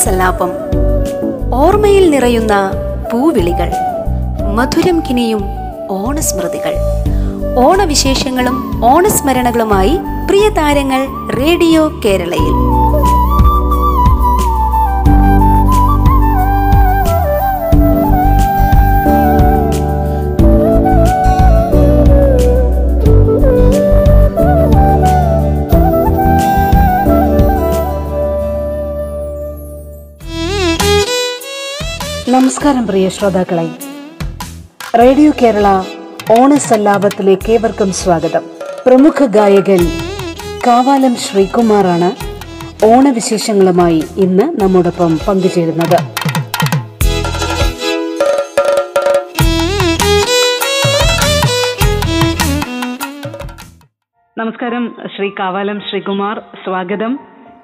ഓണസല്ലാപം ഓർമ്മയിൽ നിറയുന്ന പൂവിളികൾ മധുരം കിനിയും ഓണസ്മൃതികൾ. ഓണവിശേഷങ്ങളും ഓണസ്മരണകളുമായി പ്രിയ താരങ്ങൾ റേഡിയോ കേരളയിൽ. നമസ്കാരം പ്രിയ ശ്രോതാക്കളെ. റേഡിയോ കേരള ഓണസല്ലാപത്തിലേക്ക് ഏവർക്കും സ്വാഗതം. പ്രമുഖ ഗായകൻ കാവാലം ശ്രീകുമാറാണ് ഓണവിശേഷങ്ങളുമായി ഇന്ന് നമ്മോടൊപ്പം പങ്കുചേരുന്നത്. നമസ്കാരം ശ്രീ കാവാലം ശ്രീകുമാർ. സ്വാഗതം.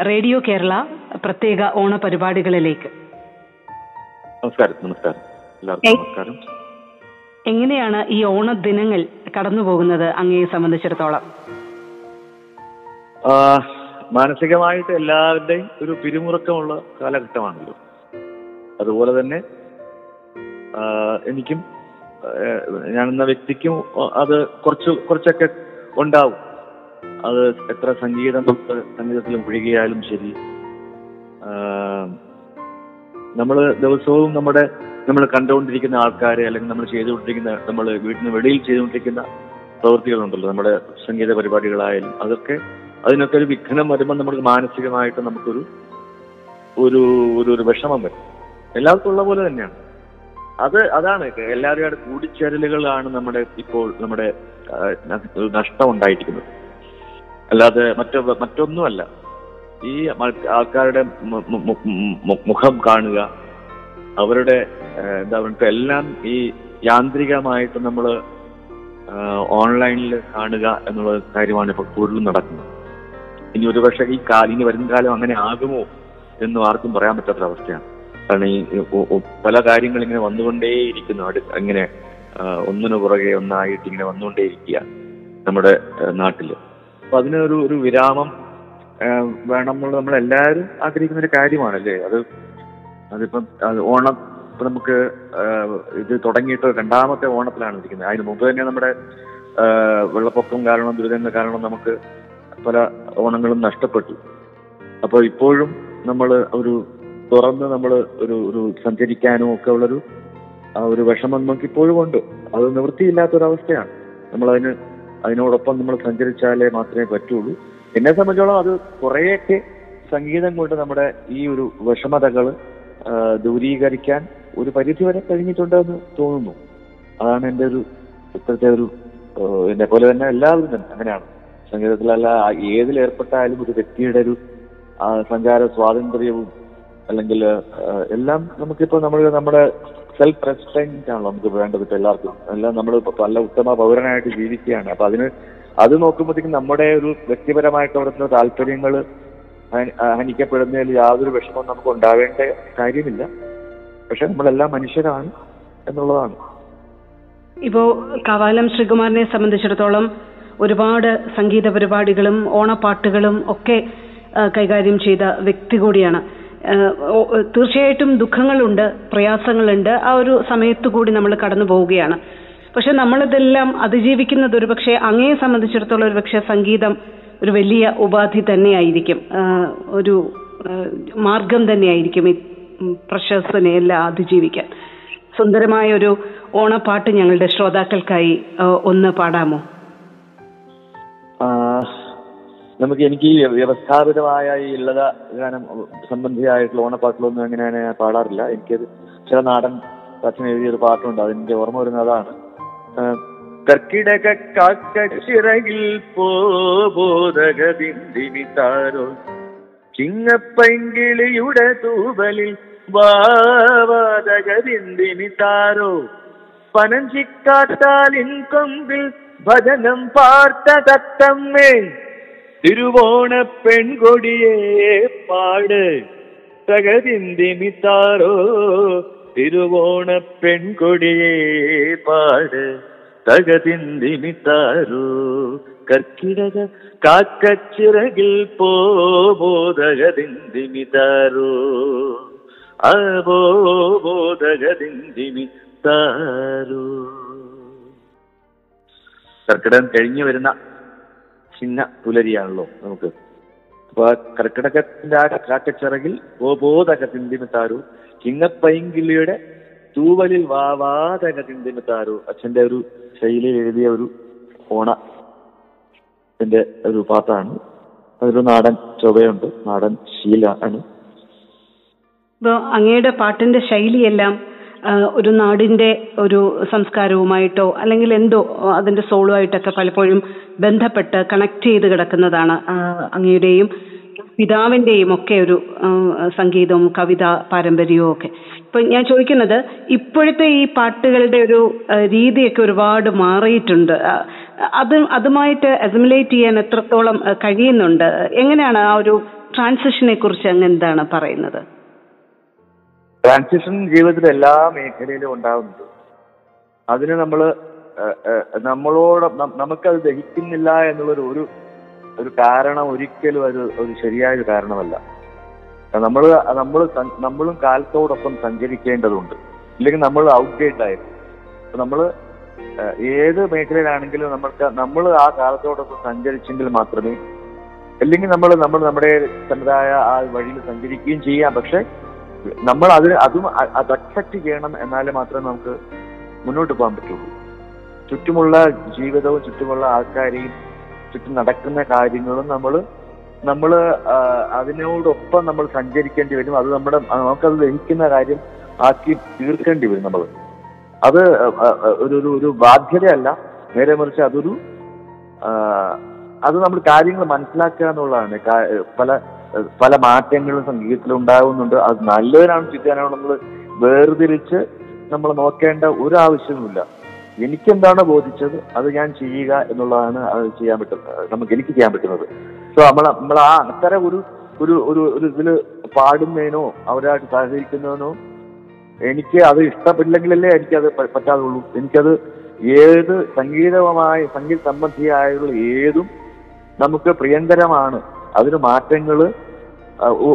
റേഡിയോ കേരള പ്രത്യേക ഓണ പരിപാടികളിലേക്ക് നമസ്കാരം നമസ്കാരം. എല്ലാവർക്കും. നമസ്കാരം. എങ്ങനെയാണ് ഈ ഓണ ദിനങ്ങൾ കടന്നു പോകുന്നത് അങ്ങയെ സംബന്ധിച്ചിടത്തോളം? മാനസികമായിട്ട് എല്ലാവരുടെയും ഒരു പിരിമുറക്കമുള്ള കാലഘട്ടമാണല്ലോ. അതുപോലെ തന്നെ എനിക്കും ഞാൻ എന്ന വ്യക്തിക്കും അത് കുറച്ച് കുറച്ചൊക്കെ ഉണ്ടാവും. അത് എത്ര സംഗീതം സംഗീതത്തിലും സംഗീതത്തിൽ മുഴുകിയാലും ശരി നമ്മൾ ദിവസവും നമ്മുടെ നമ്മൾ കണ്ടുകൊണ്ടിരിക്കുന്ന ആൾക്കാരെ അല്ലെങ്കിൽ നമ്മൾ ചെയ്തുകൊണ്ടിരിക്കുന്ന നമ്മൾ വീട്ടിന് വെളിയിൽ ചെയ്തുകൊണ്ടിരിക്കുന്ന പ്രവൃത്തികളുണ്ടല്ലോ. നമ്മുടെ സംഗീത പരിപാടികളായാലും അതൊക്കെ അതിനൊക്കെ ഒരു വിഘ്നം വരുമ്പോൾ നമുക്ക് മാനസികമായിട്ട് നമുക്കൊരു ഒരു ഒരു ഒരു വിഷമം വരും. എല്ലാവർക്കും ഉള്ള പോലെ തന്നെയാണ്. അത് അതാണ്. എല്ലാവരുടെ കൂടിച്ചേരലുകളാണ് നമ്മുടെ ഇപ്പോൾ നമ്മുടെ നഷ്ടം ഉണ്ടായിരിക്കുന്നത്. അല്ലാതെ മറ്റോ മറ്റൊന്നുമല്ല. ഈ ആൾക്കാരുടെ മുഖം കാണുക അവരുടെ എന്താ പറയുക എല്ലാം ഈ യാന്ത്രികമായിട്ട് നമ്മൾ ഓൺലൈനിൽ കാണുക എന്നുള്ള കാര്യമാണ് ഇപ്പോൾ കൂടുതലും നടക്കുന്നത്. ഇനി ഒരുപക്ഷെ ഈ കാലം ഇനി വരുന്ന കാലം അങ്ങനെ ആകുമോ എന്ന് ആർക്കും പറയാൻ പറ്റാത്ത അവസ്ഥയാണ്. കാരണം ഈ പല കാര്യങ്ങൾ ഇങ്ങനെ വന്നുകൊണ്ടേയിരിക്കുന്നു. അടു ഇങ്ങനെ ഒന്നിനു പുറകെ ഒന്നായിട്ട് ഇങ്ങനെ വന്നുകൊണ്ടേയിരിക്കുക നമ്മുടെ നാട്ടിൽ അപ്പൊ അതിനൊരു ഒരു വിരാമം വേണം നമ്മൾ എല്ലാവരും ആഗ്രഹിക്കുന്ന ഒരു കാര്യമാണല്ലേ? അത് അതിപ്പം അത് ഓണം ഇപ്പൊ നമുക്ക് ഇത് തുടങ്ങിയിട്ട് രണ്ടാമത്തെ ഓണത്തിലാണ് ഇരിക്കുന്നത്. അതിന് മുമ്പ് തന്നെ നമ്മുടെ വെള്ളപ്പൊക്കം കാരണം ദുരിതങ്ങൾ കാരണം നമുക്ക് പല ഓണങ്ങളും നഷ്ടപ്പെട്ടു. അപ്പോൾ ഇപ്പോഴും നമ്മൾ ഒരു തുറന്ന് നമ്മൾ ഒരു ഒരു സഞ്ചരിക്കാനും ഒക്കെ ഉള്ളൊരു ആ ഒരു വിഷമം നമുക്ക് ഇപ്പോഴും ഉണ്ട്. അത് നിവൃത്തിയില്ലാത്തൊരവസ്ഥയാണ്. നമ്മളതിന് അതിനോടൊപ്പം നമ്മൾ സഞ്ചരിച്ചാലേ മാത്രമേ പറ്റുള്ളൂ. എന്നെ സംബന്ധിച്ചോളം അത് കുറേയൊക്കെ സംഗീതം കൊണ്ട് നമ്മുടെ ഈ ഒരു വിഷമതകൾ ദൂരീകരിക്കാൻ ഒരു പരിധി വരെ കഴിഞ്ഞിട്ടുണ്ടെന്ന് തോന്നുന്നു. അതാണ് എന്റെ ഒരു ഇപ്പോഴത്തെ ഒരു എന്നെ പോലെ തന്നെ എല്ലാവരും തന്നെ അങ്ങനെയാണ്. സംഗീതത്തിലല്ല ഏതിലേർപ്പെട്ടാലും ഒരു വ്യക്തിയുടെ ഒരു സഞ്ചാര സ്വാതന്ത്ര്യവും അല്ലെങ്കിൽ എല്ലാം നമുക്കിപ്പോൾ നമ്മൾ നമ്മുടെ സെൽഫ് റെസ്പെക്റ്റ് ആണല്ലോ നമുക്ക് വേണ്ടത് ഇപ്പൊ എല്ലാവർക്കും. എല്ലാം നമ്മൾ നല്ല ഉത്തമ പൗരനായിട്ട് ജീവിക്കുകയാണ്. അപ്പൊ അതിന് അത് നോക്കുമ്പോഴത്തേക്കും നമ്മുടെ ഒരു വ്യക്തിപരമായിട്ട് അവിടുത്തെ താല്പര്യങ്ങൾ ഹനിക്കപ്പെടുന്നതിൽ യാതൊരു വിഷമവും നമുക്ക് ഉണ്ടാവേണ്ട കാര്യമില്ല. പക്ഷെ നമ്മളെല്ലാം മനുഷ്യരാണ് എന്നുള്ളതാണ്. ഇപ്പോ കവാലം ശ്രീകുമാറിനെ സംബന്ധിച്ചിടത്തോളം ഒരുപാട് സംഗീത പരിപാടികളും ഓണപ്പാട്ടുകളും ഒക്കെ കൈകാര്യം ചെയ്ത വ്യക്തി കൂടിയാണ്. തീർച്ചയായിട്ടും ദുഃഖങ്ങളുണ്ട് പ്രയാസങ്ങളുണ്ട്. ആ ഒരു സമയത്തു കൂടി നമ്മൾ കടന്നു പോവുകയാണ് പക്ഷെ നമ്മളിതെല്ലാം അതിജീവിക്കുന്നത് ഒരു പക്ഷേ അങ്ങയെ സംബന്ധിച്ചിടത്തോളം ഒരു പക്ഷേ സംഗീതം ഒരു വലിയ ഉപാധി തന്നെയായിരിക്കും. ഒരു മാർഗം തന്നെയായിരിക്കും ഈ പ്രശസ്തനെ എല്ലാം അതിജീവിക്കാൻ. സുന്ദരമായ ഒരു ഓണപ്പാട്ട് ഞങ്ങളുടെ ശ്രോതാക്കൾക്കായി ഒന്ന് പാടാമോ? നമുക്ക് എനിക്ക് ഈ വ്യവസ്ഥാപിതമായ ഈ ഇള്ളത ഗാനം സംബന്ധിയായിട്ടുള്ള ഓണപ്പാട്ടിലൊന്നും അങ്ങനെ പാടാറില്ല. എനിക്കത് ചില നാടൻ അച്ഛൻ എഴുതിയൊരു പാട്ടുണ്ട്. അതെനിക്ക് ഓർമ്മ വരുന്നത് അതാണ് ആ, കർക്കിടക കാക്കച്ചിറകിൽ പോബോധകതിന്തിമിതാരോ ചിങ്ങപ്പൈങ്കിളിയുടെ തൂവലിൽ വാവാതകതിന്തിമിതാരോ പനഞ്ചിക്കാത്താലിൻ കൊമ്പിൽ ഭജനം പാർത്ത തത്തമ്മേ തിരുവോണ പെൺകൊടിയേ പാട് തകതിന്തിമിത്താറോ തിരുവോണ പെൺകൊടിയേ പാട് തകതിന്തിമിത്താറോ കർക്കിടക കാക്കച്ചിറകിൽ പോബോധകദിന്തിമിതാരോ അബോധകദിന്തിമിതാരോ കർക്കിടകം കഴിഞ്ഞു വരുന്ന ചിന്ന പുലരിയാണല്ലോ നമുക്ക്. കർക്കിടകത്തിന്റെ ആ കാക്കച്ചിറകിൽ ഓബോധകതിന്തിമിത്താരു ചിങ്ങപ്പൈങ്കിളിയുടെ തൂവലിൽ വാവാതകതിന്തിമിത്താരു അച്ഛന്റെ ഒരു ശൈലിയിൽ എഴുതിയ ഒരു ഓണ ഒരു പാട്ടാണ്. അതൊരു നാടൻ ചൊവയുണ്ട് നാടൻ ശീല ആണ് അങ്ങയുടെ പാട്ടിന്റെ ശൈലിയെല്ലാം ഒരു നാടിന്റെ ഒരു സംസ്കാരവുമായിട്ടോ അല്ലെങ്കിൽ എന്തോ അതിന്റെ സോളുമായിട്ടൊക്കെ പലപ്പോഴും ബന്ധപ്പെട്ട് കണക്ട് ചെയ്ത് കിടക്കുന്നതാണ് അങ്ങയുടെയും പിതാവിന്റെയും ഒക്കെ ഒരു സംഗീതവും കവിത പാരമ്പര്യവും ഒക്കെ. ഇപ്പൊ ഞാൻ ചോദിക്കുന്നത് ഇപ്പോഴത്തെ ഈ പാട്ടുകളുടെ ഒരു രീതിയൊക്കെ ഒരുപാട് മാറിയിട്ടുണ്ട്. അത് അതുമായിട്ട് അസിമുലേറ്റ് ചെയ്യാൻ എത്രത്തോളം കഴിയുന്നുണ്ട്? എങ്ങനെയാണ് ആ ഒരു ട്രാൻസിഷനെ കുറിച്ച് അങ്ങ് എന്താണ് പറയുന്നത്? ട്രാൻസിഷൻ ജീവിതത്തിൽ എല്ലാ മേഖലയിലും ഉണ്ടാകുന്നുണ്ട് അതിന് നമ്മൾ നമ്മളോട് നമുക്കത് ദഹിക്കുന്നില്ല എന്നുള്ളൊരു ഒരു ഒരു കാരണം ഒരിക്കലും ഒരു ഒരു ശരിയായൊരു കാരണമല്ല. നമ്മൾ നമ്മൾ നമ്മളും കാലത്തോടൊപ്പം സഞ്ചരിക്കേണ്ടതുണ്ട്. ഇല്ലെങ്കിൽ നമ്മൾ ഔട്ട്ഡേറ്റ് ആയിരുന്നു. നമ്മൾ ഏത് മേഖലയിലാണെങ്കിലും നമ്മൾക്ക് നമ്മൾ ആ കാലത്തോടൊപ്പം സഞ്ചരിച്ചെങ്കിൽ മാത്രമേ അല്ലെങ്കിൽ നമ്മൾ നമ്മൾ നമ്മുടെ തനതായ ആ വഴിയിൽ സഞ്ചരിക്കുകയും ചെയ്യാം. പക്ഷെ നമ്മൾ അത് അതും അത് അക്സെപ്റ്റ് ചെയ്യണം എന്നാലേ മാത്രമേ നമുക്ക് മുന്നോട്ട് പോകാൻ പറ്റുള്ളൂ. ചുറ്റുമുള്ള ജീവിതവും ചുറ്റുമുള്ള ആൾക്കാരെയും ചുറ്റും നടക്കുന്ന കാര്യങ്ങളും നമ്മൾ നമ്മൾ അതിനോടൊപ്പം നമ്മൾ സഞ്ചരിക്കേണ്ടി വരും. അത് നമ്മുടെ നമുക്കത് ദഹിക്കുന്ന കാര്യം ആക്കി തീർക്കേണ്ടി വരും നമ്മൾ. അത് ഒരു ഒരു ബാധ്യതയല്ല. നേരെ മറിച്ച് അതൊരു അത് നമ്മൾ കാര്യങ്ങൾ മനസ്സിലാക്കുക എന്നുള്ളതാണ്. പല പല മാറ്റങ്ങളും സംഗീതത്തിൽ ഉണ്ടാകുന്നുണ്ട് അത് നല്ലതിനാണ് ചിത്രാനാണോ നമ്മൾ വേർതിരിച്ച് നമ്മൾ നോക്കേണ്ട ഒരു ആവശ്യവുമില്ല എനിക്കെന്താണ് ബോധിച്ചത്? അത് ഞാൻ ചെയ്യുക എന്നുള്ളതാണ് അത് ചെയ്യാൻ പറ്റുന്നത് നമുക്ക് എനിക്ക് ചെയ്യാൻ പറ്റുന്നത്. സോ നമ്മൾ നമ്മൾ ആ അത്തരം ഒരു ഒരു ഒരു ഒരു ഇതിൽ പാടുന്നതിനോ അവരായിട്ട് സഹകരിക്കുന്നതിനോ എനിക്ക് അത് ഇഷ്ടപ്പെട്ടില്ലെങ്കിലല്ലേ എനിക്കത് പറ്റാതുള്ളൂ. എനിക്കത് ഏത് സംഗീതവുമായി സംഗീത സംബന്ധിയായുള്ള ഏതും നമുക്ക് പ്രിയങ്കരമാണ്. അതിന് മാറ്റങ്ങൾ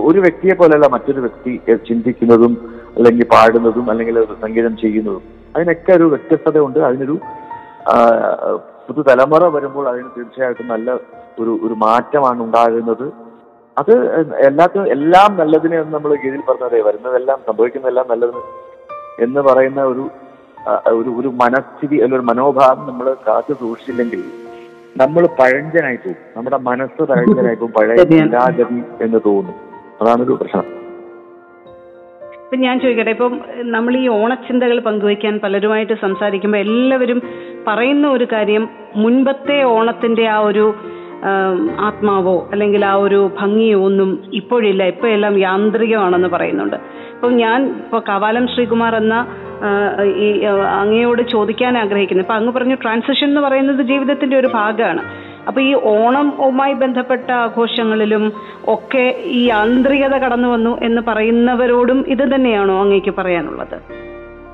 ഒരു വ്യക്തിയെ പോലെയല്ല മറ്റൊരു വ്യക്തി ചിന്തിക്കുന്നതും അല്ലെങ്കിൽ പാടുന്നതും അല്ലെങ്കിൽ സംഗീതം ചെയ്യുന്നതും. അതിനൊക്കെ ഒരു വ്യത്യസ്തതയുണ്ട്. അതിനൊരു പുതു പുതുതലമുറ വരുമ്പോൾ അതിന് തീർച്ചയായിട്ടും നല്ല ഒരു ഒരു മാറ്റമാണ് ഉണ്ടാകുന്നത്. അത് എല്ലാത്തിനും എല്ലാം നല്ലതിനെ എന്ന് നമ്മൾ ഗീതിയിൽ പറഞ്ഞതേ വരുന്നതെല്ലാം സംഭവിക്കുന്നതെല്ലാം നല്ലതിന് എന്ന് പറയുന്ന ഒരു ഒരു ഒരു മനസ്ഥിതി അല്ലെങ്കിൽ ഒരു മനോഭാവം നമ്മൾ കാത്തു സൂക്ഷിച്ചില്ലെങ്കിൽ നമ്മൾ പഴഞ്ചനായി പോകും. നമ്മുടെ മനസ്സ് പഴഞ്ചനായി പോകും പഴയ. ചിന്താഗതി എന്ന് തോന്നും. അതാണൊരു പ്രശ്നം. ഇപ്പൊ ഞാൻ ചോദിക്കട്ടെ ഇപ്പം നമ്മൾ ഈ ഓണച്ചിന്തകൾ പങ്കുവയ്ക്കാൻ പലരുമായിട്ട് സംസാരിക്കുമ്പോൾ എല്ലാവരും പറയുന്ന ഒരു കാര്യം മുൻപത്തെ ഓണത്തിന്റെ ആ ഒരു ആത്മാവോ അല്ലെങ്കിൽ ആ ഒരു ഭംഗിയോ ഒന്നും ഇപ്പോഴില്ല. ഇപ്പോഴെല്ലാം എല്ലാം യാന്ത്രികമാണെന്ന് പറയുന്നുണ്ട്. ഇപ്പം ഞാൻ ഇപ്പൊ കവാലം ശ്രീകുമാർ എന്ന ഈ അങ്ങയോട് ചോദിക്കാൻ ആഗ്രഹിക്കുന്നത്. അപ്പൊ അങ്ങ് പറഞ്ഞു ട്രാൻസിഷൻ എന്ന് പറയുന്നത് ജീവിതത്തിന്റെ ഒരു ഭാഗമാണ്. അപ്പൊ ഈ ഓണവുമായി ബന്ധപ്പെട്ട ആഘോഷങ്ങളിലും ഒക്കെ ഈ യാന്ത്രികത കടന്നു വന്നു എന്ന് പറയുന്നവരോടും ഇത് തന്നെയാണോ അങ്ങേക്ക് പറയാനുള്ളത്?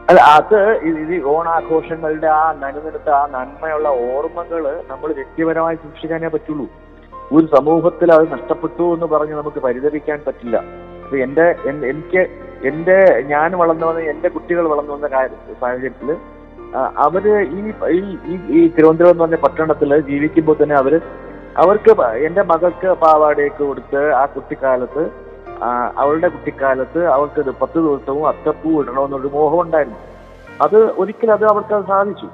അല്ല അത് ഇത് ഓണാഘോഷങ്ങളുടെ ആ നനുനിർത്ത ആ നന്മയുള്ള ഓർമ്മകൾ നമ്മൾ വ്യക്തിപരമായി സൂക്ഷിക്കാനേ പറ്റുള്ളൂ. ഒരു സമൂഹത്തിൽ അത് നഷ്ടപ്പെട്ടു എന്ന് പറഞ്ഞ് നമുക്ക് പരിതപിക്കാൻ പറ്റില്ല. അപ്പൊ എന്റെ എനിക്ക് എന്റെ ഞാൻ വളർന്നു വന്ന എന്റെ കുട്ടികൾ വളർന്നു വന്ന സാഹചര്യത്തിൽ അവർ ഈ ഈ- തിരുവനന്തപുരം എന്ന് പറഞ്ഞ പട്ടണത്തിൽ ജീവിക്കുമ്പോൾ തന്നെ അവർ അവർക്ക് എന്റെ മകൾക്ക് പാവാടയൊക്കെ കൊടുത്ത് ആ കുട്ടിക്കാലത്ത് അവളുടെ കുട്ടിക്കാലത്ത് അവൾക്ക് പത്ത് ദിവസവും അത്തപ്പൂ ഇടണമെന്നൊരു മോഹം ഉണ്ടായിരുന്നു. അത് ഒരിക്കലും അത് അവർക്ക് അത് സാധിച്ചു.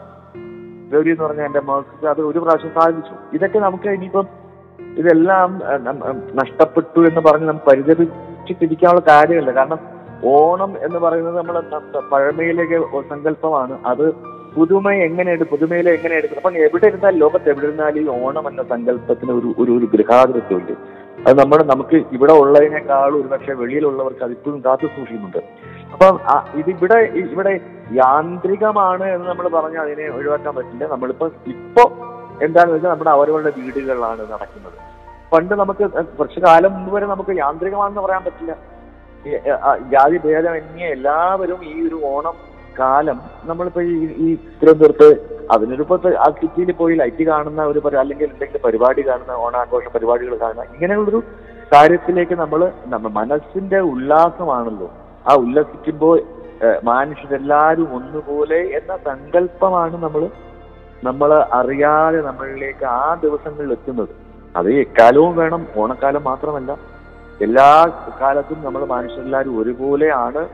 ഗൗരി എന്ന് പറഞ്ഞ എന്റെ മകൾക്ക് അത് ഒരു പ്രാവശ്യം സാധിച്ചു. ഇതൊക്കെ നമുക്ക് ഇനിയിപ്പം ഇതെല്ലാം നഷ്ടപ്പെട്ടു എന്ന് പറഞ്ഞ് നമുക്ക് പരിതപിച്ചിട്ടിരിക്കാനുള്ള കാര്യമല്ല. കാരണം ഓണം എന്ന് പറയുന്നത് നമ്മൾ പഴമയിലേക്ക് സങ്കല്പമാണ്. അത് പുതുമ എങ്ങനെ എടുക്കും പുതുമയിലെ എങ്ങനെ എടുക്കും അപ്പം എവിടെ ഇരുന്നാലും ലോകത്ത് എവിടെ ഇരുന്നാലും ഈ ഓണം എന്ന സങ്കല്പത്തിന് ഒരു ഒരു ഒരു ഗൃഹാതൃത്വമുണ്ട് അത് നമ്മുടെ നമുക്ക് ഇവിടെ ഉള്ളതിനേക്കാളും ഒരുപക്ഷെ വെളിയിലുള്ളവർക്ക് അതിപ്പോഴും കാത്തു സൂക്ഷിക്കുന്നുണ്ട്. അപ്പം ഇത് ഇതിവിടെ ഇവിടെ യാന്ത്രികമാണ് എന്ന് നമ്മൾ പറഞ്ഞ അതിനെ ഒഴിവാക്കാൻ പറ്റില്ല. നമ്മളിപ്പോ ഇപ്പോ എന്താണെന്ന് വെച്ചാൽ നമ്മുടെ അവരവരുടെ വീടുകളിലാണ് നടക്കുന്നത്. പണ്ട് നമുക്ക് കുറച്ചു കാലം മുമ്പ് വരെ നമുക്ക് യാന്ത്രികമാണെന്ന് പറയാൻ പറ്റില്ല. ജാതി ഭേദമന്യേ എല്ലാവരും ഈ ഒരു ഓണം കാലം നമ്മളിപ്പോ ഈ ഈ തിരുവനന്തപുരത്ത് അതിനൊരിപ്പോ ആ സിറ്റിയിൽ പോയി ലൈറ്റ് കാണുന്ന ഒരു അല്ലെങ്കിൽ എന്തെങ്കിലും പരിപാടി കാണുന്ന ഓണാഘോഷ പരിപാടികൾ കാണുന്ന ഇങ്ങനെയുള്ളൊരു കാര്യത്തിലേക്ക് നമ്മൾ നമ്മ മനസ്സിന്റെ ഉല്ലാസമാണല്ലോ. ആ ഉല്ലസിക്കുമ്പോൾ മനുഷ്യരെല്ലാവരും ഒന്നുപോലെ എന്ന സങ്കല്പമാണ് നമ്മൾ നമ്മൾ അറിയാതെ നമ്മളിലേക്ക് ആ ദിവസങ്ങളിൽ എത്തുന്നത്. അത് എക്കാലവും വേണം ഓണക്കാലം മാത്രമല്ല. എല്ലാ കാലത്തും നമ്മൾ മനുഷ്യരെല്ലാവരും ഒരുപോലെയാണ്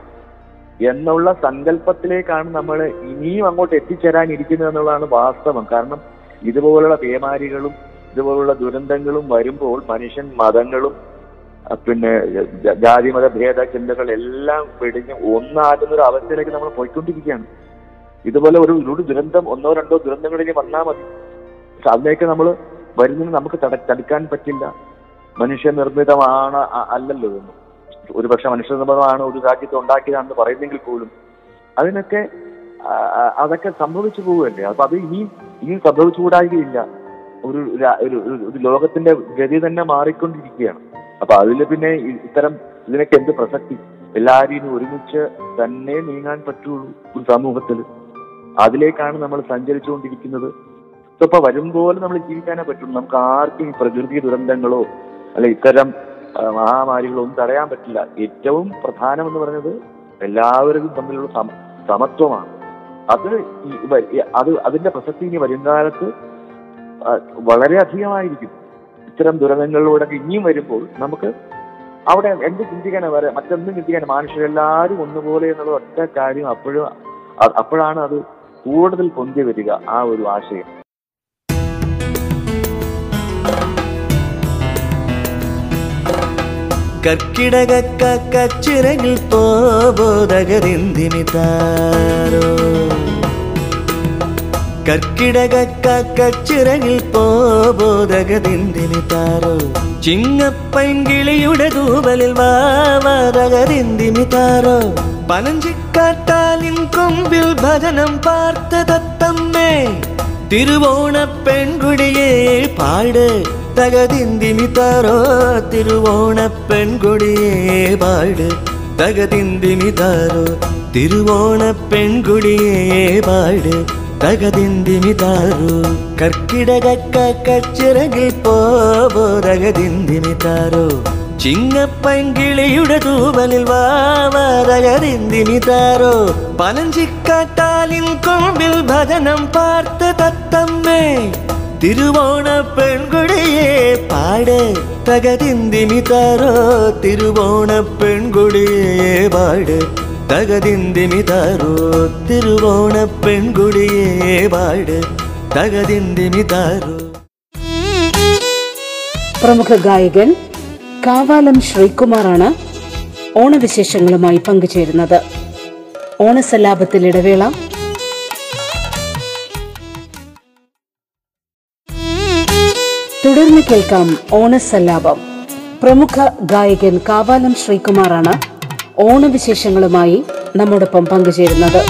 എന്നുള്ള സങ്കല്പത്തിലേക്കാണ് നമ്മൾ ഇനിയും അങ്ങോട്ട് എത്തിച്ചേരാനിരിക്കുന്നത് എന്നുള്ളതാണ് വാസ്തവം. കാരണം ഇതുപോലുള്ള പേമാരികളും ഇതുപോലുള്ള ദുരന്തങ്ങളും വരുമ്പോൾ മനുഷ്യൻ മതങ്ങളും പിന്നെ ജാതിമത ഭേദ ചിന്തകൾ എല്ലാം വെടിഞ്ഞ് ഒന്നാകുന്ന ഒരു അവസ്ഥയിലേക്ക് നമ്മൾ പോയിക്കൊണ്ടിരിക്കുകയാണ്. ഇതുപോലെ ഒരു ഒരു ദുരന്തം ഒന്നോ രണ്ടോ ദുരന്തങ്ങളിലേക്ക് വന്നാൽ മതി. പക്ഷെ അതിലേക്ക് നമ്മൾ വരുന്നതിന് നമുക്ക് തട- തടുക്കാൻ പറ്റില്ല. മനുഷ്യനിർമ്മിതമാണ് നിർമ്മിതമാണ് അല്ലല്ലോ എന്ന്. ഒരുപക്ഷെ മനുഷ്യനിർമ്മിതമാണ് ഒരു രാജ്യത്ത് ഉണ്ടാക്കിയതാണെന്ന് പറയുന്നെങ്കിൽ പോലും അതിനൊക്കെ അതൊക്കെ സംഭവിച്ചു പോവുകയല്ലേ. അപ്പൊ അത് ഇനിയും ഇനിയും സംഭവിച്ചുകൂടായികയില്ല. ഒരു ഒരു ലോകത്തിന്റെ ഗതി തന്നെ മാറിക്കൊണ്ടിരിക്കുകയാണ്. അപ്പൊ അതിൽ പിന്നെ ഇത്തരം ഇതിനൊക്കെ എന്ത് പ്രസക്തി? എല്ലാവരും ഇനി ഒരുമിച്ച് തന്നെ നീങ്ങാൻ പറ്റുള്ളൂ ഒരു സമൂഹത്തിൽ അതിലേക്കാണ് നമ്മൾ സഞ്ചരിച്ചുകൊണ്ടിരിക്കുന്നത്. ഇപ്പൊ പോലെ നമ്മൾ ജീവിക്കാനേ പറ്റുള്ളൂ. നമുക്ക് ആർക്കും പ്രകൃതി ദുരന്തങ്ങളോ അല്ലെ ഇത്തരം മഹാമാരികളൊന്നും മഹാമാരികളോ തടയാൻ പറ്റില്ല. ഏറ്റവും പ്രധാനം എന്ന് പറയുന്നത് എല്ലാവരും തമ്മിലുള്ള സമത്വമാണ്. അത് അത് അതിന്റെ പ്രസക്തി ഇനി വരും കാലത്ത് വളരെ അധികമായിരിക്കും ഇത്തരം ദുരന്തങ്ങളിലൂടെ ഇനിയും വരുമ്പോൾ നമുക്ക് അവിടെ എന്ത് ചിന്തിക്കാനാണ് വരെ മറ്റെന്തും ചിന്തിക്കാൻ മനുഷ്യരെല്ലാവരും ഒന്നുപോലെ എന്നുള്ള ഒറ്റ കാര്യം അപ്പോഴും അപ്പോഴാണ് അത് കൂടുതൽ പൊന്തി വരിക ആ ഒരു ആശയം. കർക്കിടക കച്ചിറങ്ങിൽ പോബോധകരിന്തിമിതാരോ കർക്കിടക കച്ചിറങ്ങിൽ പോബോധകരിന്തിമിതാരോ ചിങ്ങപ്പൈങ്കിളിയുടെ തൂവലിൽ വാവതകരിന്തിമിതാരോ പനഞ്ചിക്കാട്ടാലിൻ കൊമ്പിൽ ഭജനം പാർത്ത തത്തമ്മേ തിരുവോണ പെൺകുടിയെ പാട് തകതിന്തിമിതാരോ തിരുവോണ പെൺകുടിയെ പാട് തകതിന്തിമിതാരോ തിരുവോണ പെൺകുടിയെ പാട് തകതിന്തിമിതാരോ കർക്കിടക കച്ചിറകിൽ പോവോ തകതിന്തിമിതാരോ ചിങ്ങപ്പൈങ്കിളിയുടെ തൂവലിൽ വാവരകതിന്തിമിതാരോ പനഞ്ചിക്കാട്ടാലിൻ കൊമ്പിൽ ഭജനം പാർത്ത തത്തമ്മേ തിരുവോണ പെൺകുടിയെ പാട് തകതിന്തിമിതാരോ തിരുവോണ പെൺകുടിയെ പാട് തകതിന്തിമി താരോ തിരുവോണ പെൺകുടിയെ പാട് തകതിന്തിമി താരോ പ്രമുഖ ഗായകൻ കാവാലം ശ്രീകുമാറാണ് ഓണവിശേഷങ്ങളുമായി പങ്കുചേരുന്നത്. ഓണസലാപത്തിൽ ഇടവേള കേൾക്കാം ഓണസല്ലാപം. പ്രമുഖ ഗായകൻ കാവാലം ശ്രീകുമാറാണ് ഓണവിശേഷങ്ങളുമായി നമ്മോടൊപ്പം പങ്കുചേരുന്നത്.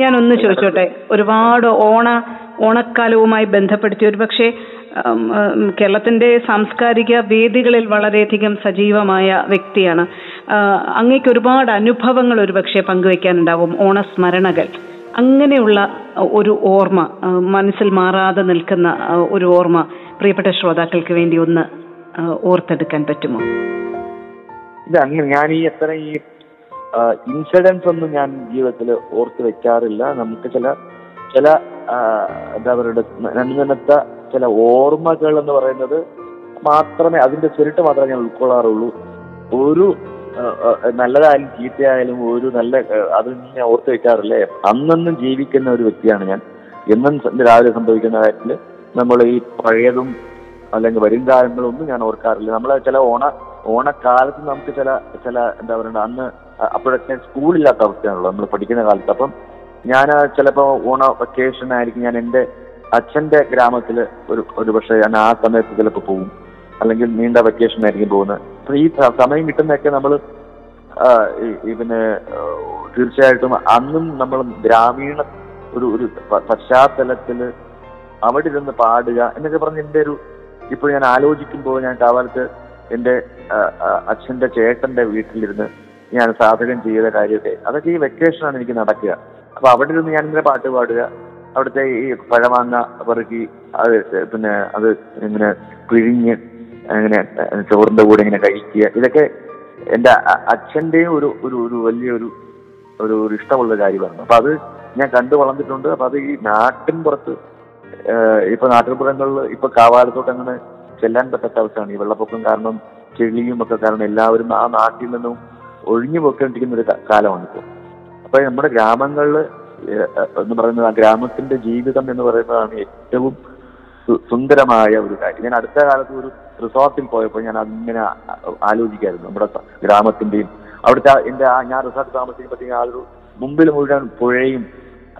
ഞാൻ ഒന്ന് ചോദിച്ചോട്ടെ. ഒരുപാട് ഓണ ഓണക്കാലവുമായി ബന്ധപ്പെടുത്തി ഒരുപക്ഷെ കേരളത്തിന്റെ സാംസ്കാരിക വേദികളിൽ വളരെയധികം സജീവമായ വ്യക്തിയാണ്. അങ്ങേക്ക് ഒരുപാട് അനുഭവങ്ങൾ ഒരുപക്ഷെ പങ്കുവെക്കാനുണ്ടാവും. ഓണസ്മരണകൾ. അങ്ങനെയുള്ള ഒരു ഓർമ്മ മനസ്സിൽ മാറാതെ നിൽക്കുന്ന ഒരു ഓർമ്മ പ്രിയപ്പെട്ട ശ്രോതാക്കൾക്ക് വേണ്ടി ഒന്ന് ഓർത്തെടുക്കാൻ പറ്റുമോ? ഇത് ഞാൻ ഈ എത്ര ഈ ഇൻസിഡൻസ് ഒന്നും ഞാൻ ജീവിതത്തിൽ ഓർത്ത് വെക്കാറില്ല. നമുക്ക് ചില ചില എന്താ പറയുക നന്മനത്ത ചില ഓർമ്മകൾ എന്ന് പറയുന്നത് മാത്രമേ അതിന്റെ ചുരുട്ട് മാത്രമേ ഞാൻ ഉൾക്കൊള്ളാറുള്ളൂ. ഒരു നല്ലതായാലും ചീത്തയായാലും ഒരു നല്ല അത് ഞാൻ ഓർത്ത് വെക്കാറില്ലേ? അന്നെന്നും ജീവിക്കുന്ന ഒരു വ്യക്തിയാണ് ഞാൻ. എന്നും രാവിലെ സംഭവിക്കുന്ന കാര്യത്തിൽ നമ്മൾ ഈ പഴയതും അല്ലെങ്കിൽ വരും കാലങ്ങളൊന്നും ഞാൻ ഓർക്കാറില്ല. നമ്മൾ ചില ഓണ ഓണക്കാലത്ത് നമുക്ക് ചില ചില എന്താ പറയുക അന്ന് അപ്പോഴൊക്കെ സ്കൂളില്ലാത്ത അവസ്ഥയാണല്ലോ നമ്മൾ പഠിക്കുന്ന കാലത്ത്. അപ്പം ഞാൻ ചിലപ്പോൾ ഓണ വെക്കേഷൻ ആയിരിക്കും. ഞാൻ എന്റെ അച്ഛന്റെ ഗ്രാമത്തിൽ ഒരു ഒരു പക്ഷേ ഞാൻ ആ സമയത്ത് ചിലപ്പോൾ പോകും അല്ലെങ്കിൽ നീണ്ട വെക്കേഷൻ ആയിരിക്കും പോകുന്നത്. അപ്പൊ ഈ സമയം കിട്ടുന്നതൊക്കെ നമ്മൾ ആ, തീർച്ചയായിട്ടും അന്നും നമ്മൾ ഗ്രാമീണ ഒരു ഒരു പശ്ചാത്തലത്തിൽ അവിടെ ഇരുന്ന് പാടുക എന്നൊക്കെ പറഞ്ഞ് എന്റെ ഒരു ഇപ്പോൾ ഞാൻ ആലോചിക്കുമ്പോൾ ഞാൻ കാവാലത്ത് എന്റെ അച്ഛന്റെ ചേട്ടന്റെ വീട്ടിലിരുന്ന് ഞാൻ സാധകം ചെയ്ത കാര്യമൊക്കെ അതൊക്കെ ഈ വെക്കേഷനാണ് എനിക്ക് നടക്കുക. അപ്പൊ അവിടെ ഇരുന്ന് ഞാൻ ഇങ്ങനെ പാട്ട് പാടുക. അവിടുത്തെ ഈ പഴമാങ്ങ പെറുക്കി അത് പിന്നെ അത് ഇങ്ങനെ പിഴിഞ്ഞ് അങ്ങനെ ചോറിന്റെ കൂടെ ഇങ്ങനെ കഴിക്കുക. ഇതൊക്കെ എന്റെ അച്ഛന്റെ ഒരു ഒരു ഒരു വലിയൊരു ഒരു ഒരു ഇഷ്ടമുള്ള കാര്യമായിരുന്നു. അപ്പൊ അത് ഞാൻ കണ്ടു വളർന്നിട്ടുണ്ട്. അപ്പൊ അത് ഈ നാട്ടിൻ പുറത്ത് ഇപ്പൊ നാട്ടിൻപുറങ്ങളിൽ ഇപ്പൊ കാവാലത്തോട്ട് അങ്ങനെ ചെല്ലാൻ പറ്റാത്ത അവസ്ഥയാണ്. ഈ വെള്ളപ്പൊക്കം കാരണം ചെളിയും ഒക്കെ കാരണം എല്ലാവരും ആ നാട്ടിൽ നിന്നും ഒഴിഞ്ഞു പോയിക്കൊണ്ടിരിക്കുന്ന ഒരു കാലമാണ് ഇപ്പോൾ അപ്പൊ നമ്മുടെ ഗ്രാമങ്ങളിൽ എന്ന് പറയുന്നത് ആ ഗ്രാമത്തിന്റെ ജീവിതം എന്ന് പറയുന്നതാണ് ഏറ്റവും സുന്ദരമായ ഒരു കാര്യം. ഞാൻ അടുത്ത കാലത്ത് ഒരു റിസോർട്ടിൽ പോയപ്പോൾ ഞാൻ അങ്ങനെ ആലോചിക്കായിരുന്നു. നമ്മുടെ ഗ്രാമത്തിന്റെയും അവിടുത്തെ എന്റെ ഞാൻ റിസോർട്ട് താമസിക്കുമ്പോഴത്തേക്കും ആ ഒരു മുമ്പിൽ മുഴുവൻ പുഴയും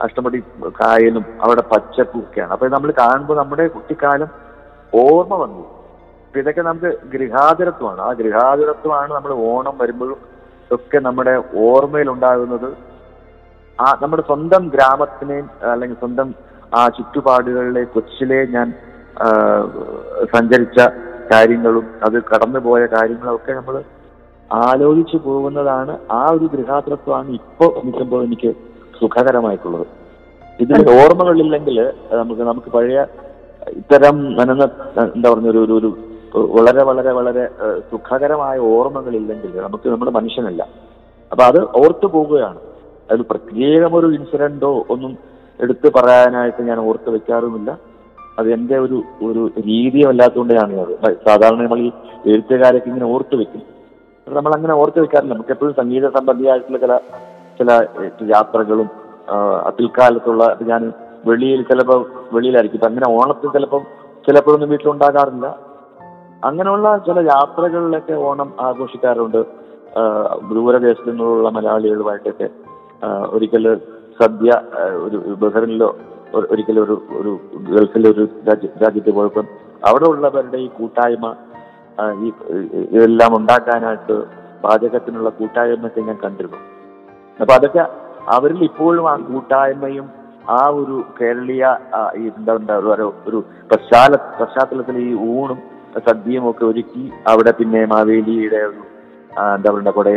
അഷ്ടമടി കായലും അവിടെ പച്ചപ്പും ഒക്കെയാണ് അപ്പൊ നമ്മൾ കാണുമ്പോൾ നമ്മുടെ കുട്ടിക്കാലം ഓർമ്മ വന്നു. ഇതൊക്കെ നമുക്ക് ഗൃഹാതുരത്വമാണ്. ആ ഗൃഹാതുരത്വമാണ് നമ്മൾ ഓണം വരുമ്പോഴും ഒക്കെ നമ്മുടെ ഓർമ്മയിൽ ഉണ്ടാകുന്നത്. ആ നമ്മുടെ സ്വന്തം ഗ്രാമത്തിനെയും അല്ലെങ്കിൽ സ്വന്തം ആ ചുറ്റുപാടുകളിലെ കൊച്ചിലെ ഞാൻ സഞ്ചരിച്ച കാര്യങ്ങളും അത് കടന്നുപോയ കാര്യങ്ങളും ഒക്കെ നമ്മൾ ആലോചിച്ചു പോകുന്നതാണ് ആ ഒരു ഗൃഹാതൃത്വമാണ് ഇപ്പോൾ നിൽക്കുമ്പോൾ എനിക്ക് സുഖകരമായിട്ടുള്ളത്. ഇതിൽ ഓർമ്മകളില്ലെങ്കിൽ നമുക്ക് നമുക്ക് പഴയ ഇത്തരം നനന്ന എന്താ പറഞ്ഞ ഒരു ഒരു ഒരു വളരെ വളരെ വളരെ സുഖകരമായ ഓർമ്മകളില്ലെങ്കിൽ നമുക്ക് നമ്മുടെ മനുഷ്യനല്ല. അപ്പൊ അത് ഓർത്തു പോവുകയാണ് അതിൽ പ്രത്യേകം ഒരു ഇൻസിഡന്റോ ഒന്നും എടുത്തു പറയാനായിട്ട് ഞാൻ ഓർത്ത് വെക്കാറുമില്ല. അത് എന്റെ ഒരു ഒരു രീതിയല്ലാത്തതുകൊണ്ടാണ് അത്. സാധാരണ നമ്മൾ ഈ എഴുത്തുകാരൊക്കെ ഇങ്ങനെ ഓർത്ത് വെക്കും. നമ്മൾ അങ്ങനെ ഓർത്ത് വെക്കാറില്ല. നമുക്ക് എപ്പോഴും സംഗീത സംബന്ധിയായിട്ടുള്ള ചില ചില യാത്രകളും പിൽക്കാലത്തുള്ള ഞാൻ വെളിയിൽ ചിലപ്പോൾ വെളിയിലായിരിക്കും. അങ്ങനെ ഓണത്തിൽ ചിലപ്പം ചിലപ്പോഴൊന്നും വീട്ടിലുണ്ടാകാറില്ല. അങ്ങനെയുള്ള ചില യാത്രകളിലൊക്കെ ഓണം ആഘോഷിക്കാറുണ്ട്. നിന്നുള്ള മലയാളികളുമായിട്ടൊക്കെ ആ, ഒരിക്കൽ സദ്യ ഒരു ബഹറിനിലോ ഒരിക്കലും ഒരു ഒരു ഗൾഫിലെ ഒരു രാജ്യ- രാജ്യത്ത് പോയപ്പോൾ അവിടെ ഉള്ളവരുടെ ഈ കൂട്ടായ്മ ഈ ഇതെല്ലാം ഉണ്ടാക്കാനായിട്ട് പാചകത്തിനുള്ള കൂട്ടായ്മയൊക്കെ ഞാൻ കണ്ടിരുന്നു. അപ്പൊ അതൊക്കെ അവരിൽ ഇപ്പോഴും ആ കൂട്ടായ്മയും ആ ഒരു കേരളീയ ഈ എന്താ പറയുക ഒരു പശ്ചാല പശ്ചാത്തലത്തിൽ ഈ ഊണും സദ്യയും ഒക്കെ ഒരുക്കി അവിടെ പിന്നെ മാവേലിയുടെ ഒരു എന്താ പറയുക കുറെ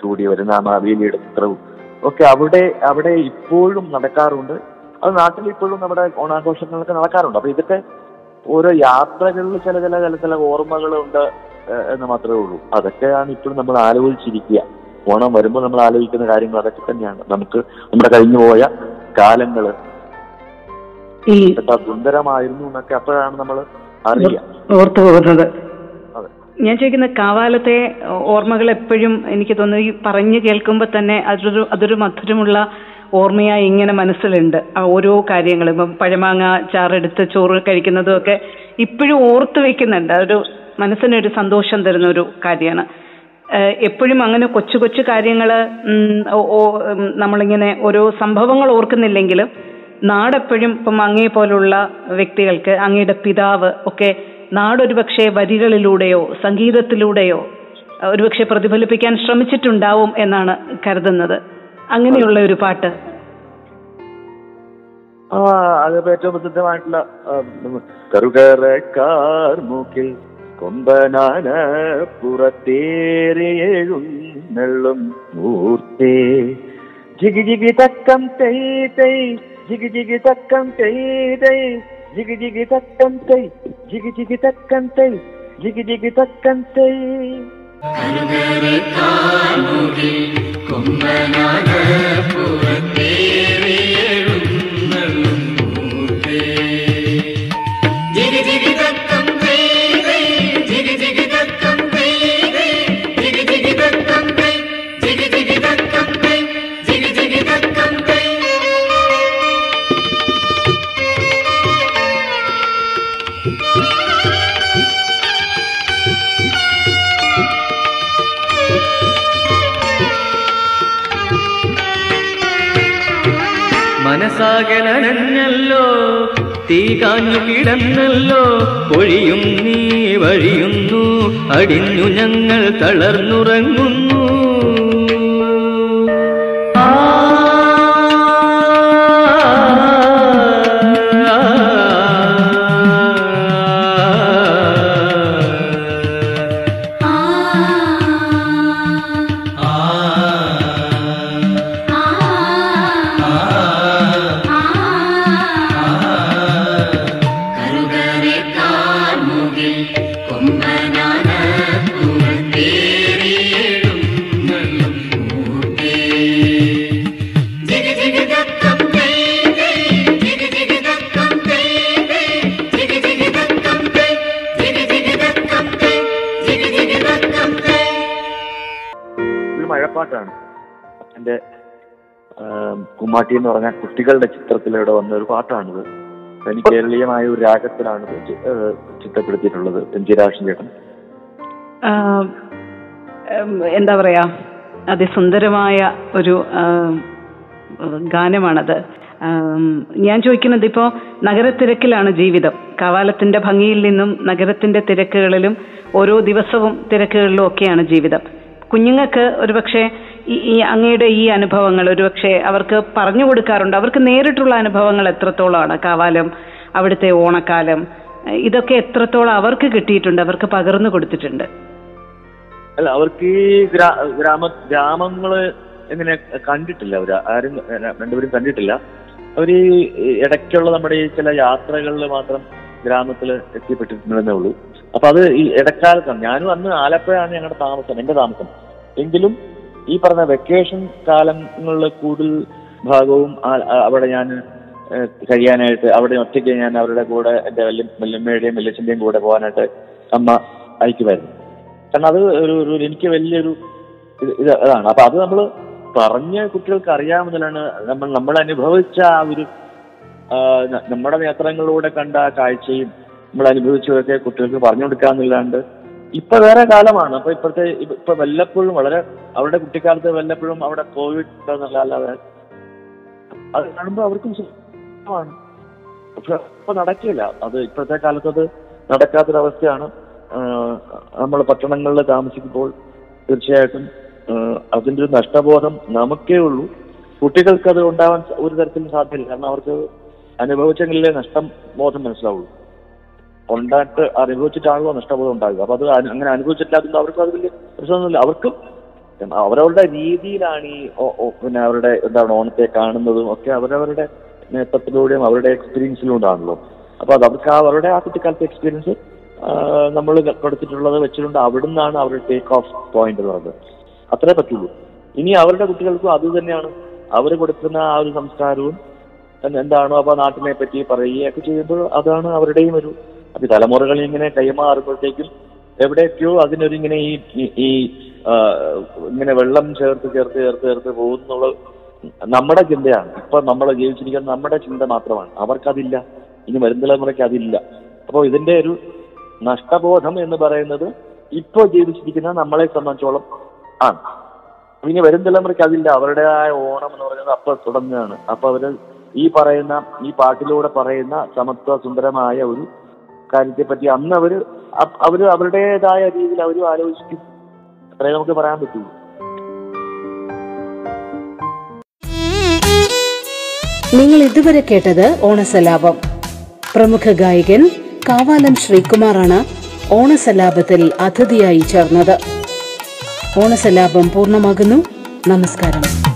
ചൂടി വരുന്ന ആ മാവേലിയുടെ ചിത്രവും ഒക്കെ അവിടെ അവിടെ ഇപ്പോഴും നടക്കാറുണ്ട്. അത് നാട്ടിൽ ഇപ്പോഴും നമ്മുടെ ഓണാഘോഷങ്ങളൊക്കെ നടക്കാറുണ്ട്. അപ്പൊ ഇതൊക്കെ ഓരോ യാത്രകളിൽ ചില ചില ചില ചില ഓർമ്മകളുണ്ട് എന്ന് മാത്രമേ ഉള്ളൂ. അതൊക്കെയാണ് ഇപ്പോഴും നമ്മൾ ആലോചിച്ചിരിക്കുക. ഓണം വരുമ്പോൾ നമ്മൾ ആലോചിക്കുന്ന കാര്യങ്ങൾ അതൊക്കെ തന്നെയാണ്. നമുക്ക് നമ്മുടെ കഴിഞ്ഞു പോയ കാലങ്ങൾ സുന്ദരമായിരുന്നു എന്നൊക്കെ അപ്പോഴാണ് നമ്മൾ അറിയുക. ഓർത്തു പോകുന്നത്. ഞാൻ ചോദിക്കുന്ന കാവാലത്തെ ഓർമ്മകൾ എപ്പോഴും എനിക്ക് തോന്നുന്നു. ഈ പറഞ്ഞു കേൾക്കുമ്പോൾ തന്നെ അതൊരു അതൊരു മധുരമുള്ള ഓർമ്മയായി ഇങ്ങനെ മനസ്സിലുണ്ട്. ആ ഓരോ കാര്യങ്ങളും ഇപ്പം പഴമാങ്ങ ചാറെടുത്ത് ചോറ് കഴിക്കുന്നതും ഒക്കെ ഇപ്പോഴും ഓർത്ത് വെക്കുന്നുണ്ട്. അതൊരു മനസ്സിനൊരു സന്തോഷം തരുന്ന ഒരു കാര്യമാണ് എപ്പോഴും അങ്ങനെ കൊച്ചു കൊച്ചു കാര്യങ്ങൾ നമ്മളിങ്ങനെ ഓരോ സംഭവങ്ങൾ ഓർക്കുന്നില്ലെങ്കിലും നാടെപ്പോഴും ഇപ്പം അങ്ങേ പോലുള്ള വ്യക്തികൾക്ക് അങ്ങയുടെ പിതാവ് ഒക്കെ നാടൊരു പക്ഷേ വരികളിലൂടെയോ സംഗീതത്തിലൂടെയോ ഒരുപക്ഷെ പ്രതിഫലിപ്പിക്കാൻ ശ്രമിച്ചിട്ടുണ്ടാവും എന്നാണ് കരുതുന്നത്. അങ്ങനെയുള്ള ഒരു പാട്ട്. ആ ഏറ്റവും പ്രസിദ്ധമായിട്ടുള്ള മൂക്കിൽ കൊമ്പനാന പുറത്തേറിയെഴുന്നള്ളും മൂർത്തേ. ജിഗി ജിഗി തക്കം തൈ തൈ ജിഗി ജിഗി തക്കം തൈ തൈ ജിഗി ജിഗി തക്കം തൈ ജിഗി ജിഗി തക്കം തൈ ജിഗി ജിഗി തക്കം തൈ മനസ്സാകെ നനഞ്ഞല്ലോ തീ കാഞ്ഞു കിടന്നല്ലോ പൊഴിയും നീ വഴിയുന്നു അടിഞ്ഞു ഞങ്ങൾ തളർന്നുറങ്ങുന്നു. കുമാട്ടി എന്ന് പറഞ്ഞ കുട്ടികളുടെ ചിത്രത്തിലൂടെ വന്ന ഒരു പാട്ടാണിത്. തനി കേരളീയമായ ഒരു രാഗത്തിലാണ് ചിട്ടപ്പെടുത്തിയിട്ടുള്ളത് എം ജി രാഷൻ ചേട്ടൻ. എന്താ പറയാ അതിസുന്ദരമായ ഒരു ഗാനമാണത്. ഞാൻ ചോദിക്കുന്നത് ഇപ്പോൾ നഗരത്തിരക്കിലാണ് ജീവിതം. കവാലത്തിന്റെ ഭംഗിയിൽ നിന്നും നഗരത്തിന്റെ തിരക്കുകളിലും ഓരോ ദിവസവും തിരക്കുകളിലും ഒക്കെയാണ് ജീവിതം. കുഞ്ഞുങ്ങൾക്ക് ഒരുപക്ഷെ ഈ അങ്ങയുടെ ഈ അനുഭവങ്ങൾ ഒരുപക്ഷെ അവർക്ക് പറഞ്ഞു കൊടുക്കാറുണ്ട്. അവർക്ക് നേരിട്ടുള്ള അനുഭവങ്ങൾ എത്രത്തോളമാണ്? കാവാലം അവിടുത്തെ ഓണക്കാലം ഇതൊക്കെ എത്രത്തോളം അവർക്ക് കിട്ടിയിട്ടുണ്ട് അവർക്ക് പകർന്നു കൊടുത്തിട്ടുണ്ട്? അല്ല അവർക്ക് ഈ ഗ്രാ ഗ്രാമ ഗ്രാമങ്ങൾ എങ്ങനെ കണ്ടിട്ടില്ല അവർ? ആരും രണ്ടുപേരും കണ്ടിട്ടില്ല. അവർ ഈ ഇടയ്ക്കുള്ള നമ്മുടെ ഈ ചില യാത്രകളിൽ മാത്രം ഗ്രാമത്തിൽ എത്തിപ്പെട്ടിട്ടുണ്ടെന്നേ ഉള്ളൂ. അപ്പൊ അത് ഈ ഇടക്കാലത്താണ്. ഞാനും അന്ന് ആലപ്പുഴയാണ് ഞങ്ങളുടെ താമസം എന്റെ താമസം. എങ്കിലും ഈ പറഞ്ഞ വെക്കേഷൻ കാലങ്ങളിൽ കൂടുതൽ ഭാഗവും അവിടെ ഞാൻ കഴിയാനായിട്ട് അവിടെ ഒറ്റയ്ക്ക് ഞാൻ അവരുടെ കൂടെ എന്റെ വല്യ വല്യമ്മയുടെയും വല്യച്ഛന്റെയും കൂടെ പോകാനായിട്ട് അമ്മ അയക്കുമായിരുന്നു. കാരണം അത് ഒരു ഒരു എനിക്ക് വലിയൊരു ഇത് അതാണ്. അപ്പൊ അത് നമ്മൾ പറഞ്ഞ കുട്ടികൾക്ക് അറിയാമെന്നുള്ളതാണ് നമ്മൾ നമ്മൾ അനുഭവിച്ച ആ ഒരു നമ്മുടെ നേത്രങ്ങളിലൂടെ കണ്ട ആ കാഴ്ചയും നമ്മൾ അനുഭവിച്ചതൊക്കെ കുട്ടികൾക്ക് പറഞ്ഞു കൊടുക്കാന്നില്ലാണ്ട് ഇപ്പൊ വേറെ കാലമാണ്. അപ്പൊ ഇപ്പോഴത്തെ ഇപ്പൊ വല്ലപ്പോഴും വളരെ അവരുടെ കുട്ടിക്കാലത്ത് വല്ലപ്പോഴും അവിടെ കോവിഡ് അല്ലാതെ അത് കാണുമ്പോൾ അവർക്കും പക്ഷെ ഇപ്പൊ നടക്കില്ല. അത് ഇപ്പോഴത്തെ കാലത്ത് അത് നടക്കാത്തൊരവസ്ഥയാണ്. നമ്മൾ പട്ടണങ്ങളിൽ താമസിക്കുമ്പോൾ തീർച്ചയായിട്ടും അതിന്റെ ഒരു നഷ്ടബോധം നമുക്കേ ഉള്ളൂ. കുട്ടികൾക്ക് അത് ഉണ്ടാവാൻ ഒരു തരത്തിലും സാധ്യമില്ല കാരണം അവർക്ക് അനുഭവിച്ചെങ്കിലേ നഷ്ടം ബോധം മനസ്സിലാവുള്ളൂ. ഉണ്ടായിട്ട് അനുഭവിച്ചിട്ടാണല്ലോ നഷ്ടബോധം ഉണ്ടാകുക അപ്പൊ അത് അങ്ങനെ അനുഭവിച്ചിട്ടില്ലാത്തത് അവർക്ക് അത് വലിയ പ്രശ്നമൊന്നുമില്ല. അവർക്കും അവരവരുടെ രീതിയിലാണ് ഈ പിന്നെ അവരുടെ എന്താണ് ഓണത്തെ കാണുന്നതും ഒക്കെ അവരവരുടെ നേട്ടത്തിലൂടെയും അവരുടെ എക്സ്പീരിയൻസിലൂടെയാണല്ലോ അപ്പൊ അത് അവർക്ക് അവരുടെ ആ കുട്ടിക്കാലത്തെ എക്സ്പീരിയൻസ് നമ്മൾ കൊടുത്തിട്ടുള്ളത് വെച്ചിട്ടുണ്ട്. അവിടുന്നാണ് അവരുടെ ടേക്ക് ഓഫ് പോയിന്റ് എന്ന് പറയുന്നത്. അത്രേ പറ്റുള്ളൂ. ഇനി അവരുടെ കുട്ടികൾക്കും അത് തന്നെയാണ്. അവർ കൊടുക്കുന്ന ആ ഒരു സംസ്കാരവും എന്ത് എന്താണോ അപ്പൊ നാട്ടിനെ പറ്റി പറയുകയൊക്കെ ചെയ്യുമ്പോൾ അതാണ് അവരുടെയും ഒരു അപ്പൊ തലമുറകൾ ഇങ്ങനെ കൈമാറുമ്പോഴത്തേക്കും എവിടെയൊക്കെയോ അതിനൊരു ഇങ്ങനെ ഈ ഈ- ഈ ഇങ്ങനെ വെള്ളം ചേർത്ത് ചേർത്ത് ചേർത്ത് ചേർത്ത് പോകുന്നുള്ള നമ്മുടെ ചിന്തയാണ്. ഇപ്പൊ നമ്മൾ ജീവിച്ചിരിക്കുന്ന നമ്മുടെ ചിന്ത മാത്രമാണ്. അവർക്കതില്ല. ഇനി വരും തലമുറയ്ക്ക് അതില്ല. അപ്പോൾ ഇതിന്റെ ഒരു നഷ്ടബോധം എന്ന് പറയുന്നത് ഇപ്പൊ ജീവിച്ചിരിക്കുന്ന നമ്മളെ സംബന്ധിച്ചോളം ആണ്. ഇനി വരും തലമുറയ്ക്ക് അതില്ല. അവരുടേതായ ഓണം എന്ന് പറയുന്നത് അപ്പൊ തുടങ്ങുകയാണ്. അപ്പൊ അവർ ഈ പറയുന്ന ഈ പാട്ടിലൂടെ പറയുന്ന സമത്വ സുന്ദരമായ ഒരു കാര്യത്തെ പറ്റി അന്ന് അവർ അ- അവർ അവരുടേതായ രീതിയിൽ അവരും ആലോചിക്കും. അത്രേ നമുക്ക് പറയാൻ പറ്റുള്ളൂ നിങ്ങൾ ഇതുവരെ കേട്ടത് ഓണസലാപം. പ്രമുഖ ഗായകൻ കാവാലം ശ്രീകുമാറാണ് ഓണസലാപത്തിൽ അതിഥിയായി ചേർന്നത്. ഓണസലാപം പൂർണമാകുന്നു. നമസ്കാരം.